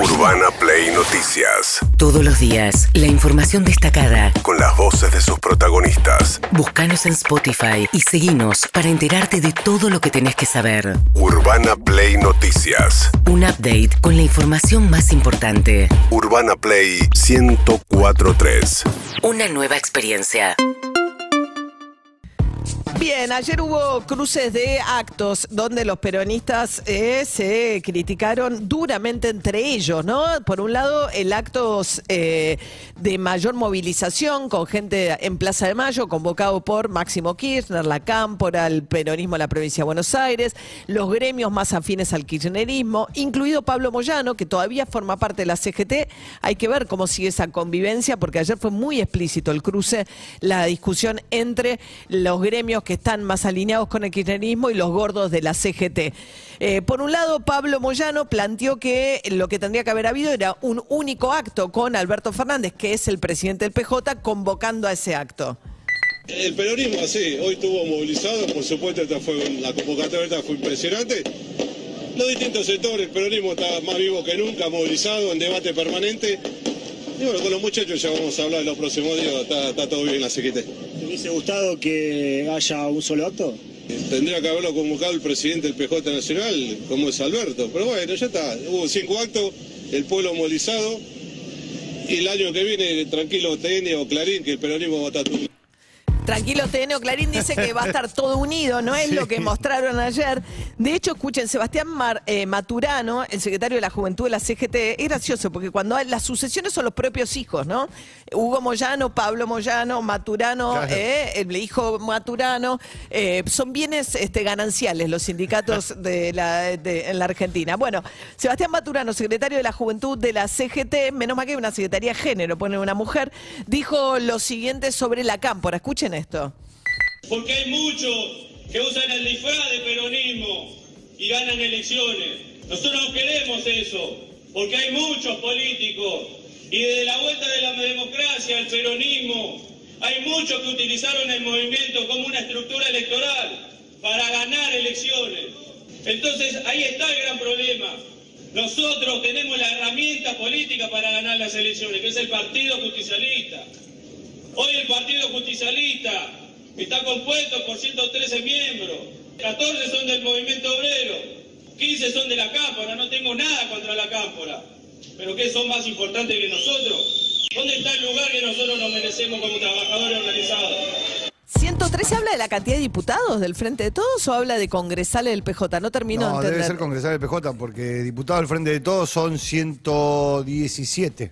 Urbana Play Noticias. Todos los días, la información destacada. Con las voces de sus protagonistas. Búscanos en Spotify y seguinos para enterarte de todo lo que tenés que saber. Urbana Play Noticias. Un update con la información más importante. Urbana Play 1043. Una nueva experiencia. Bien, ayer hubo cruces de actos donde los peronistas eh, se criticaron duramente entre ellos, ¿no? Por un lado, el acto eh, de mayor movilización con gente en Plaza de Mayo, convocado por Máximo Kirchner, la Cámpora, el peronismo de la provincia de Buenos Aires, los gremios más afines al kirchnerismo, incluido Pablo Moyano, que todavía forma parte de la CGT. Hay que ver cómo sigue esa convivencia, porque ayer fue muy explícito el cruce, la discusión entre los gremios que están más alineados con el kirchnerismo y los gordos de la CGT. Eh, por un lado, Pablo Moyano planteó que lo que tendría que haber habido era un único acto con Alberto Fernández, que es el presidente del PJ, convocando a ese acto. El peronismo así, hoy estuvo movilizado, por supuesto la convocatoria fue impresionante. Los distintos sectores, el peronismo está más vivo que nunca, movilizado, en debate permanente. Y bueno, con los muchachos ya vamos a hablar en los próximos días, está, todo bien la CGT. ¿Te hubiese gustado que haya un solo acto? Tendría que haberlo convocado el presidente del PJ Nacional, como es Alberto. Pero bueno, ya está. Hubo cinco actos, el pueblo movilizado. Y el año que viene, tranquilo, TN o Clarín, que el peronismo va a estar Tranquilo, TN Clarín dice que va a estar todo unido, no es lo que mostraron ayer. De hecho, escuchen, Sebastián eh, Maturano, el secretario de la Juventud de la CGT, es gracioso porque cuando hay, las sucesiones son los propios hijos, ¿no? Hugo Moyano, Pablo Moyano, Maturano, eh, el hijo Maturano, eh, son bienes este, gananciales los sindicatos de la, en la Argentina. Bueno, Sebastián Maturano, secretario de la Juventud de la CGT, menos mal que una secretaría de género, pone una mujer, dijo lo siguiente sobre la cámpora. Escuchen Porque hay muchos que usan el disfraz de peronismo y ganan elecciones. Nosotros no queremos eso, porque hay muchos políticos y desde la vuelta de la democracia, el peronismo, hay muchos que utilizaron el movimiento como una estructura electoral para ganar elecciones. Entonces ahí está el gran problema. Nosotros tenemos la herramienta política para ganar las elecciones, que es el Partido Justicialista. Hoy el Partido Justicialista está compuesto por 113 miembros, 14 son del movimiento obrero, 15 son de la cámpora, no tengo nada contra la cámpora, pero ¿qué son más importantes que nosotros? ¿Dónde está el lugar que nosotros nos merecemos como trabajadores organizados? 113 habla de la cantidad de diputados del Frente de Todos o habla de congresales del PJ? No termino de entender. debe ser congresales del PJ porque diputados del Frente de Todos son 117.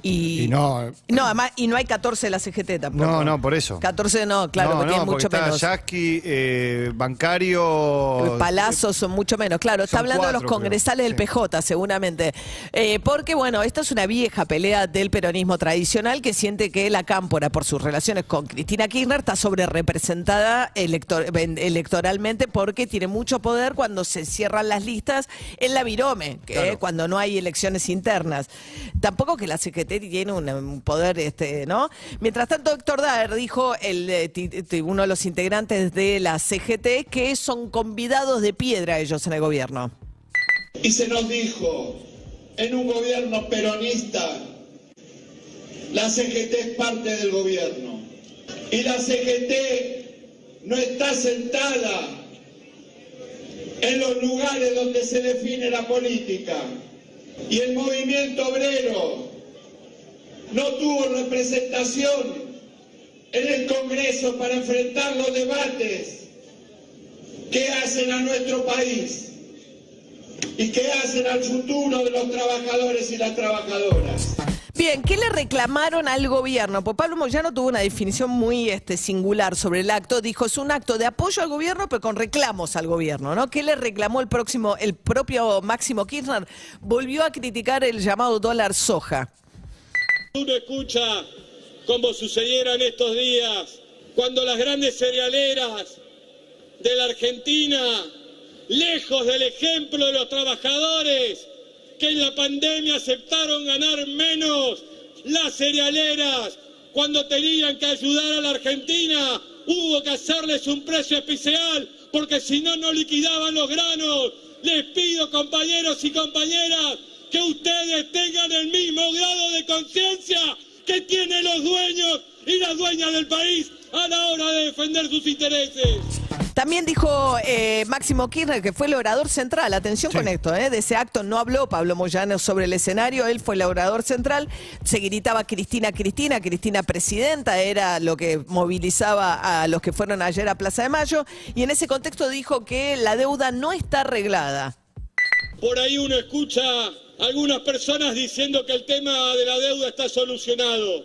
Y, no, no, además, y no hay 14 de la CGT tampoco. No, no, por eso. 14 no, claro, porque no, mucho está menos. Yasky, eh, bancario. Palazos son mucho menos, claro. Está hablando de los congresales del PJ, seguramente. Eh, porque, bueno, esta es una vieja pelea del peronismo tradicional que siente que la Cámpora, por sus relaciones con Cristina Kirchner, está sobre representada electoralmente porque tiene mucho poder cuando se cierran las listas en la Virome, que cuando no hay elecciones internas. Tampoco que la CGT tiene un, poder, este, ¿no? Mientras tanto, Héctor Daer dijo, eh, uno de los integrantes de la CGT, que son convidados de piedra ellos en el gobierno. Y se nos dijo, en un gobierno peronista, la CGT es parte del gobierno. Y la CGT no está sentada en los lugares donde se define la política. Y el movimiento obrero no tuvo representación en el Congreso para enfrentar los debates que hacen a nuestro país y que hacen al futuro de los trabajadores y las trabajadoras. Bien, ¿qué le reclamaron al gobierno? Pues Pablo Moyano tuvo una definición muy este, singular sobre el acto. Dijo, es un acto de apoyo al gobierno, pero con reclamos al gobierno, ¿no? ¿Qué le reclamó el próximo, el propio Máximo Kirchner? Volvió a criticar el llamado dólar soja. Uno escucha como sucediera en estos días, cuando las grandes cerealeras de la Argentina, lejos del ejemplo de los trabajadores, que en la pandemia aceptaron ganar menos, las cerealeras, cuando tenían que ayudar a la Argentina, hubo que hacerles un precio especial, porque si no, no liquidaban los granos. Les pido, compañeros y compañeras, ustedes tengan el mismo grado de conciencia que tienen los dueños y las dueñas del país a la hora de defender sus intereses. También dijo eh, Máximo Kirchner que fue el orador central. Atención con esto, eh, de ese acto no habló Pablo Moyano sobre el escenario, él fue el orador central. Se gritaba Cristina, Cristina, Cristina presidenta, era lo que movilizaba a los que fueron ayer a Plaza de Mayo. Y en ese contexto dijo que la deuda no está arreglada. Por ahí uno escucha algunas personas diciendo que el tema de la deuda está solucionado.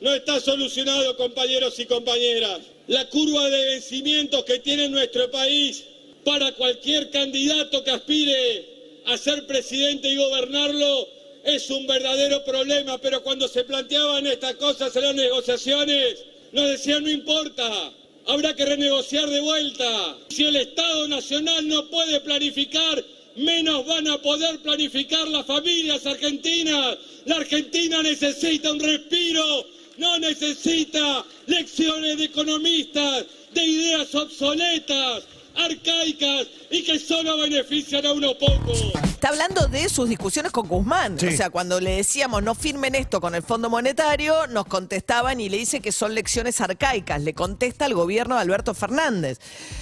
No está solucionado, compañeros y compañeras. La curva de vencimientos que tiene nuestro país para cualquier candidato que aspire a ser presidente y gobernarlo es un verdadero problema, pero cuando se planteaban estas cosas en las negociaciones, nos decían no importa, habrá que renegociar de vuelta. Si el Estado Nacional no puede planificar, menos van a poder planificar las familias argentinas. La Argentina necesita un respiro, no necesita lecciones de economistas, de ideas obsoletas, arcaicas y que solo benefician a unos pocos. Está hablando de sus discusiones con Guzmán. Sí. O sea, cuando le decíamos no firmen esto con el Fondo Monetario, nos contestaban y le dice que son lecciones arcaicas. Le contesta al gobierno de Alberto Fernández.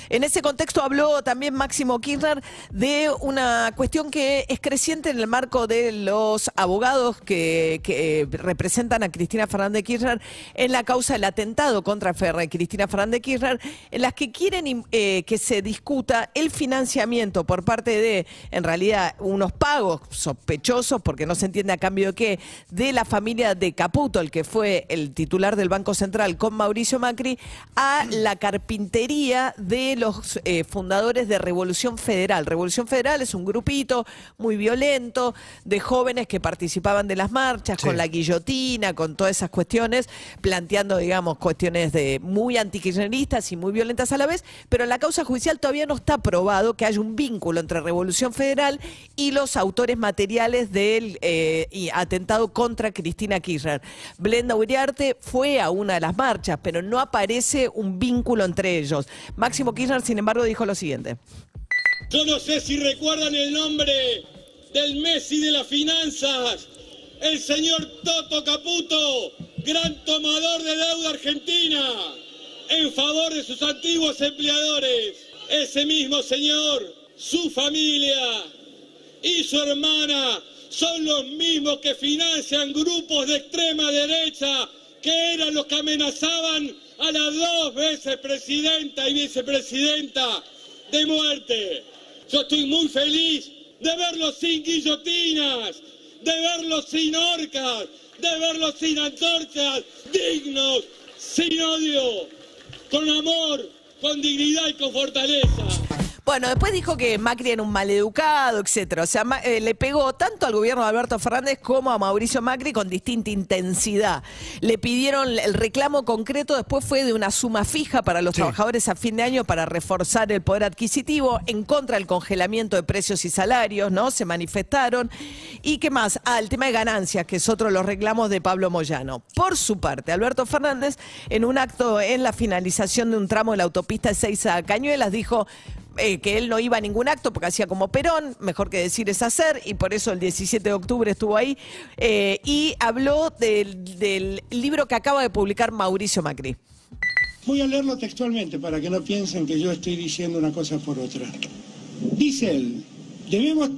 En ese contexto habló también Máximo Kirchner de una cuestión que es creciente en el marco de los abogados que, que representan a Cristina Fernández Kirchner en la causa del atentado contra Ferre, Cristina Fernández Kirchner, en las que quieren eh, que se discuta el financiamiento por parte de, en realidad, unos pagos sospechosos, porque no se entiende a cambio de qué, de la familia de Caputo, el que fue el titular del Banco Central con Mauricio Macri, a la carpintería de los eh, fundadores de Revolución Federal. Revolución Federal es un grupito muy violento de jóvenes que participaban de las marchas Sí. con la guillotina, con todas esas cuestiones, planteando, digamos, cuestiones de muy antikirchneristas y muy violentas a la vez, pero en la causa judicial todavía no está probado que haya un vínculo entre Revolución Federal y los autores materiales del eh, atentado contra Cristina Kirchner. Blenda Uriarte fue a una de las marchas, pero no aparece un vínculo entre ellos. Máximo Kirchner, sin embargo, dijo lo siguiente. Yo no sé si recuerdan el nombre del Messi de las finanzas, el señor Toto Caputo, gran tomador de deuda argentina, en favor de sus antiguos empleadores. Ese mismo señor, su familia y su hermana son los mismos que financian grupos de extrema derecha que eran los que amenazaban a las dos veces presidenta y vicepresidenta de muerte. Yo estoy muy feliz de verlos sin guillotinas, de verlos sin horcas, de verlos sin antorchas, dignos, sin odio, con amor, con dignidad y con fortaleza. Bueno, después dijo que Macri era un maleducado, etcétera. O sea, eh, le pegó tanto al gobierno de Alberto Fernández como a Mauricio Macri con distinta intensidad. Le pidieron el reclamo concreto, después fue de una suma fija para los trabajadores a fin de año para reforzar el poder adquisitivo, en contra del congelamiento de precios y salarios, ¿no? Se manifestaron. ¿Y qué más? Ah, el tema de ganancias, que es otro de los reclamos de Pablo Moyano. Por su parte, Alberto Fernández, en un acto en la finalización de un tramo de la autopista Ezeiza a Cañuelas, dijo eh, que él no iba a ningún acto porque hacía como Perón, mejor que decir es hacer, y por eso el 17 de octubre estuvo ahí, eh, y habló del, libro que acaba de publicar Mauricio Macri. Voy a leerlo textualmente para que no piensen que yo estoy diciendo una cosa por otra. Dice él, debemos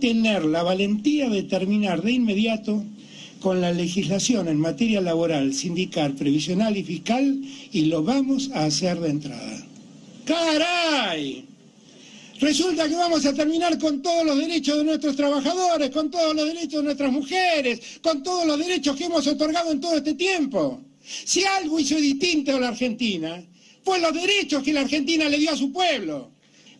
tener la valentía de terminar de inmediato con la legislación en materia laboral, sindical, previsional y fiscal y lo vamos a hacer de entrada. ¡Caray! Resulta que vamos a terminar con todos los derechos de nuestros trabajadores, con todos los derechos de nuestras mujeres, con todos los derechos que hemos otorgado en todo este tiempo. Si algo hizo distinto a la Argentina, fue los derechos que la Argentina le dio a su pueblo.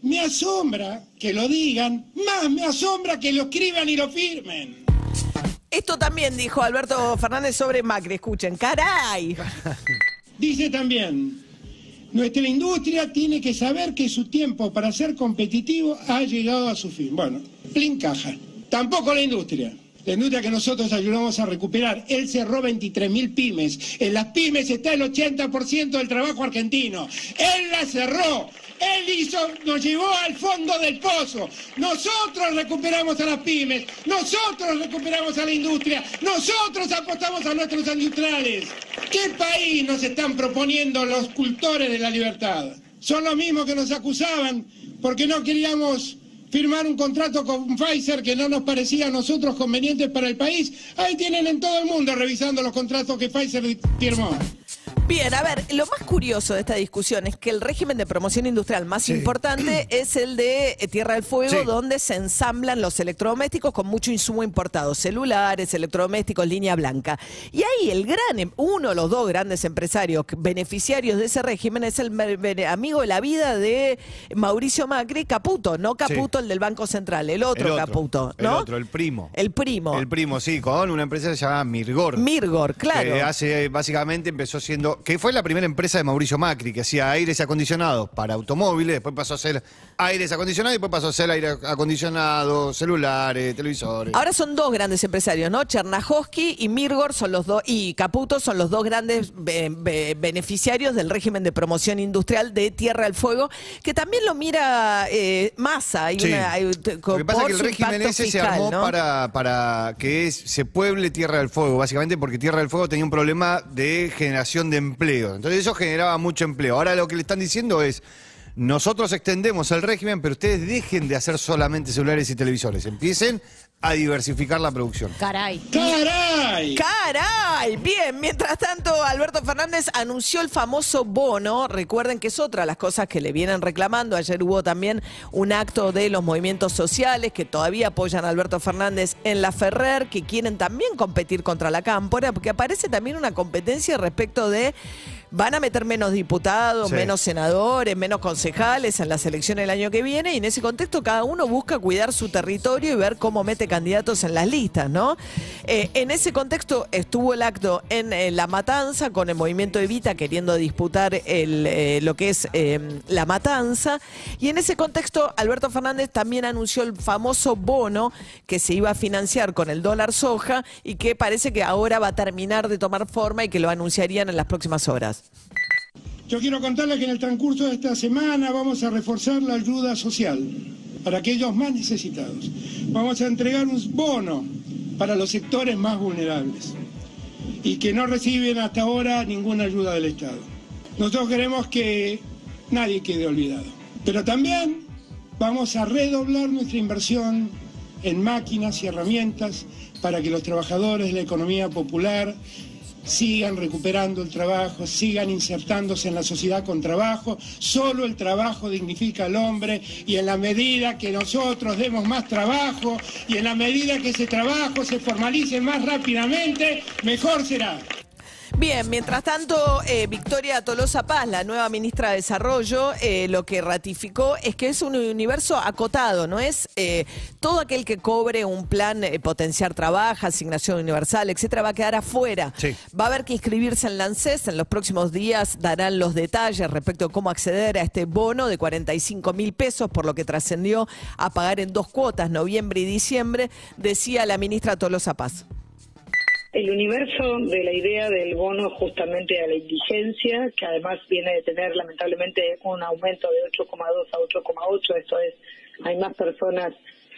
Me asombra que lo digan, más me asombra que lo escriban y lo firmen. Esto también dijo Alberto Fernández sobre Macri, escuchen, caray. Dice también, nuestra industria tiene que saber que su tiempo para ser competitivo ha llegado a su fin. Bueno, plin caja. Tampoco la industria. La industria que nosotros ayudamos a recuperar. Él cerró 23.000 pymes. En las pymes está el 80% del trabajo argentino. Él la cerró. Él hizo, nos llevó al fondo del pozo. Nosotros recuperamos a las pymes, nosotros recuperamos a la industria, nosotros apostamos a nuestros industriales. ¿Qué país nos están proponiendo los cultores de la libertad? Son los mismos que nos acusaban porque no queríamos firmar un contrato con Pfizer que no nos parecía a nosotros conveniente para el país. Ahí tienen en todo el mundo revisando los contratos que Pfizer firmó. Bien, a ver, lo más curioso de esta discusión es que el régimen de promoción industrial más importante es el de eh, Tierra del Fuego, Sí. donde se ensamblan los electrodomésticos con mucho insumo importado, celulares, electrodomésticos, línea blanca. Y ahí el gran, em- uno de los dos grandes empresarios beneficiarios de ese régimen es el amigo de la vida de Mauricio Macri, Caputo, no Caputo el del Banco Central, el otro, el otro, Caputo, El ¿no? otro, el primo. El primo. El primo, sí, con una empresa que se llama Mirgor. Mirgor, claro. Que hace, básicamente empezó siendo, que fue la primera empresa de Mauricio Macri, que hacía aires acondicionados para automóviles, después pasó a hacer aires acondicionados y después pasó a hacer aire acondicionado, celulares, televisores. Ahora son dos grandes empresarios, ¿no? Chernahovsky y Mirgor son los dos, y Caputo son los dos grandes be- be- beneficiarios del régimen de promoción industrial de Tierra del Fuego, que también lo mira eh, Massa. Hay Sí. una, hay- Lo que pasa es que el régimen ese se armó ¿no? para, para que es- se pueble Tierra del Fuego, básicamente porque Tierra del Fuego tenía un problema de generación de empleo. Entonces eso generaba mucho empleo. Ahora lo que le están diciendo es, nosotros extendemos el régimen, pero ustedes dejen de hacer solamente celulares y televisores. Empiecen a diversificar la producción. Caray. ¡Caray! ¡Caray! Bien, mientras tanto, Alberto Fernández anunció el famoso bono. Recuerden que es otra de las cosas que le vienen reclamando. Ayer hubo también un acto de los movimientos sociales que todavía apoyan a Alberto Fernández en la Ferrer, que quieren también competir contra la Cámpora, porque aparece también una competencia respecto de. Van a meter menos diputados, Sí. menos senadores, menos concejales en las elecciones del año que viene y en ese contexto cada uno busca cuidar su territorio y ver cómo mete candidatos en las listas, ¿no? Eh, en ese contexto estuvo el acto en eh, La Matanza con el movimiento Evita queriendo disputar el, eh, lo que es eh, La Matanza y en ese contexto Alberto Fernández también anunció el famoso bono que se iba a financiar con el dólar soja y que parece que ahora va a terminar de tomar forma y que lo anunciarían en las próximas horas. Yo quiero contarles que en el transcurso de esta semana vamos a reforzar la ayuda social para aquellos más necesitados. Vamos a entregar un bono para los sectores más vulnerables y que no reciben hasta ahora ninguna ayuda del Estado. Nosotros queremos que nadie quede olvidado. Pero también vamos a redoblar nuestra inversión en máquinas y herramientas para que los trabajadores de la economía popular sigan recuperando el trabajo, sigan insertándose en la sociedad con trabajo. Solo el trabajo dignifica al hombre y en la medida que nosotros demos más trabajo y en la medida que ese trabajo se formalice más rápidamente, mejor será. Bien, mientras tanto, eh, Victoria Tolosa Paz, la nueva ministra de Desarrollo, eh, lo que ratificó es que es un universo acotado, no es eh, todo aquel que cobre un plan potenciar trabaja, asignación universal, etcétera, va a quedar afuera. Sí. Va a haber que inscribirse en la ANSES. En los próximos días darán los detalles respecto a cómo acceder a este bono de 45 mil pesos, por lo que trascendió a pagar en dos cuotas, noviembre y diciembre, decía la ministra Tolosa Paz. El universo de la idea del bono justamente a la indigencia, que además viene de tener lamentablemente un aumento de 8,2 a 8,8, esto es, hay más personas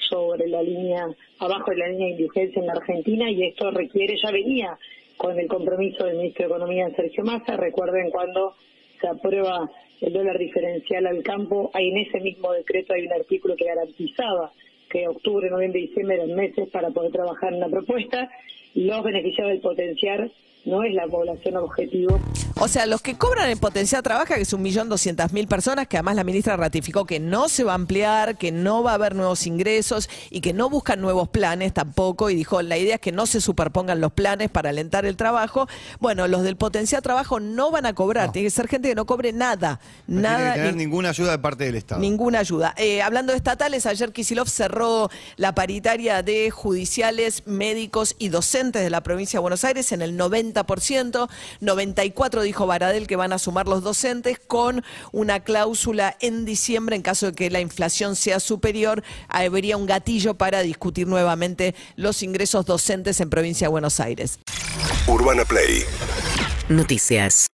sobre la línea, abajo de la línea de indigencia en la Argentina y esto requiere, ya venía con el compromiso del ministro de Economía Sergio Massa, recuerden cuando se aprueba el dólar diferencial al campo, hay en ese mismo decreto hay un artículo que garantizaba que octubre, noviembre y diciembre eran meses para poder trabajar en la propuesta. Los beneficiados del potenciar no es la población objetivo. O sea, los que cobran en potencial trabaja, que es un millón doscientas mil personas, que además la ministra ratificó que no se va a ampliar, que no va a haber nuevos ingresos y que no buscan nuevos planes tampoco. Y dijo, la idea es que no se superpongan los planes para alentar el trabajo. Bueno, los del potencial trabajo no van a cobrar. Tiene que ser gente que no cobre nada. No nada. tiene que tener ni- ninguna ayuda de parte del Estado. Ninguna ayuda. Eh, hablando de estatales, ayer Kisilov cerró la paritaria de judiciales, médicos y docentes de la provincia de Buenos Aires en el 90%. 94 dijo Baradel que van a sumar los docentes con una cláusula en diciembre en caso de que la inflación sea superior. Habría un gatillo para discutir nuevamente los ingresos docentes en provincia de Buenos Aires. Urbana Play Noticias.